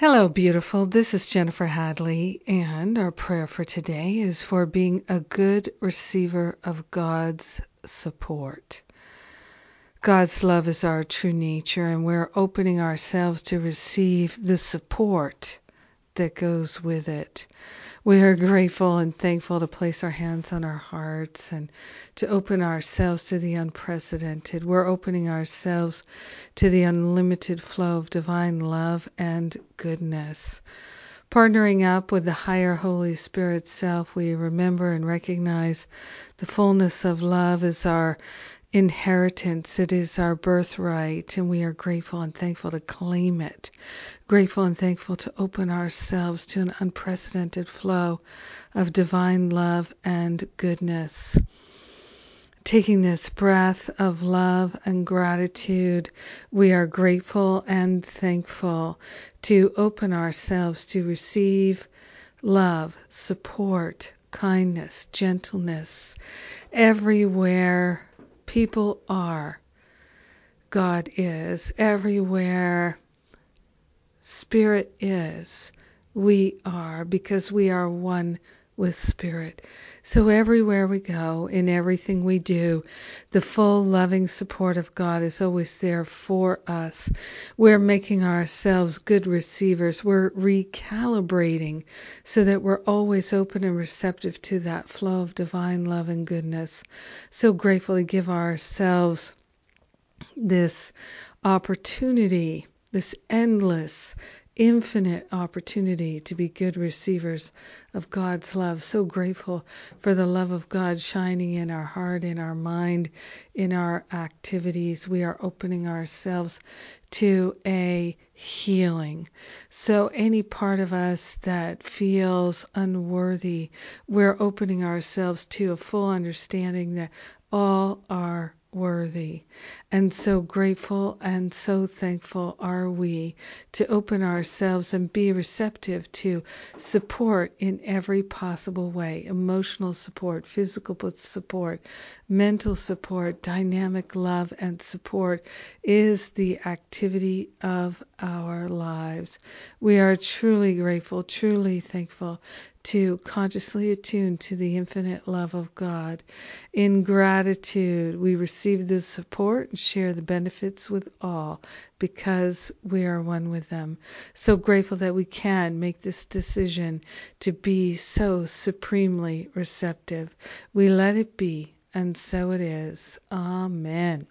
Hello, beautiful. This is Jennifer Hadley, and our prayer for today is for being a good receiver of God's support. God's love is our true nature, and we're opening ourselves to receive the support that goes with it. We are grateful and thankful to place our hands on our hearts and to open ourselves to the unprecedented. We're opening ourselves to the unlimited flow of divine love and goodness. Partnering up with the higher Holy Spirit self, we remember and recognize the fullness of love as our inheritance. It is our birthright, and we are grateful and thankful to claim it. Grateful and thankful to open ourselves to an unprecedented flow of divine love and goodness. Taking this breath of love and gratitude, we are grateful and thankful to open ourselves to receive love, support, kindness, gentleness everywhere people are. God is. Everywhere Spirit is, we are, because we are one with Spirit. So everywhere we go, in everything we do, the full loving support of God is always there for us. We're making ourselves good receivers. We're recalibrating so that we're always open and receptive to that flow of divine love and goodness. So gratefully give ourselves this opportunity, this endless infinite opportunity to be good receivers of God's love. So grateful for the love of God shining in our heart, in our mind, in our activities. We are opening ourselves to a healing. So, any part of us that feels unworthy, we're opening ourselves to a full understanding that all are worthy. And so grateful and so thankful are we to open ourselves and be receptive to support in every possible way emotional support, physical support, mental support, dynamic love, and support is the activity of our lives. We are truly grateful, truly thankful to consciously attune to the infinite love of God. In gratitude, we receive the support and share the benefits with all because we are one with them. So grateful that we can make this decision to be so supremely receptive. We let it be, and so it is. Amen.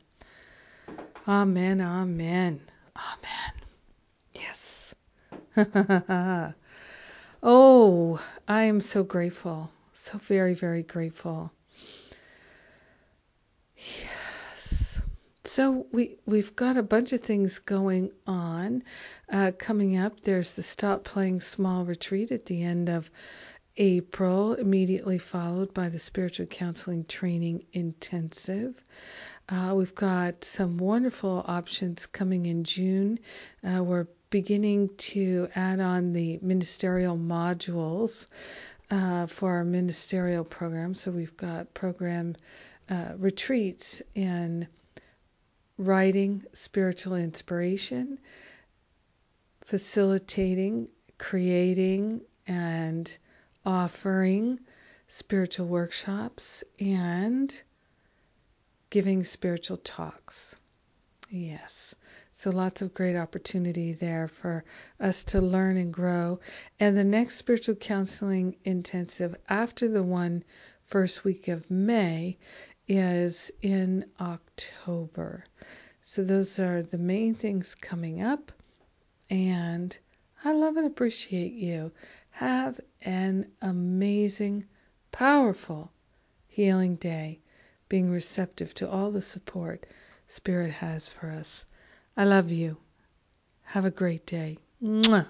Amen. Amen. Amen. Yes. Oh, I am so grateful. So very, very grateful. Yes. So we we've got a bunch of things going on uh, coming up. There's the Stop Playing Small retreat at the end of April, immediately followed by the Spiritual Counseling Training Intensive. Uh, we've got some wonderful options coming in June. Uh, we're beginning to add on the ministerial modules uh, for our ministerial program. So we've got program uh, retreats in writing spiritual inspiration, facilitating, creating, and offering spiritual workshops, and giving spiritual talks. Yes. So lots of great opportunity there for us to learn and grow. And the next spiritual counseling intensive after the one first week of May is in October. So those are the main things coming up. And I love and appreciate you. Have an amazing, powerful, healing day being receptive to all the support Spirit has for us. I love you. Have a great day. Mwah.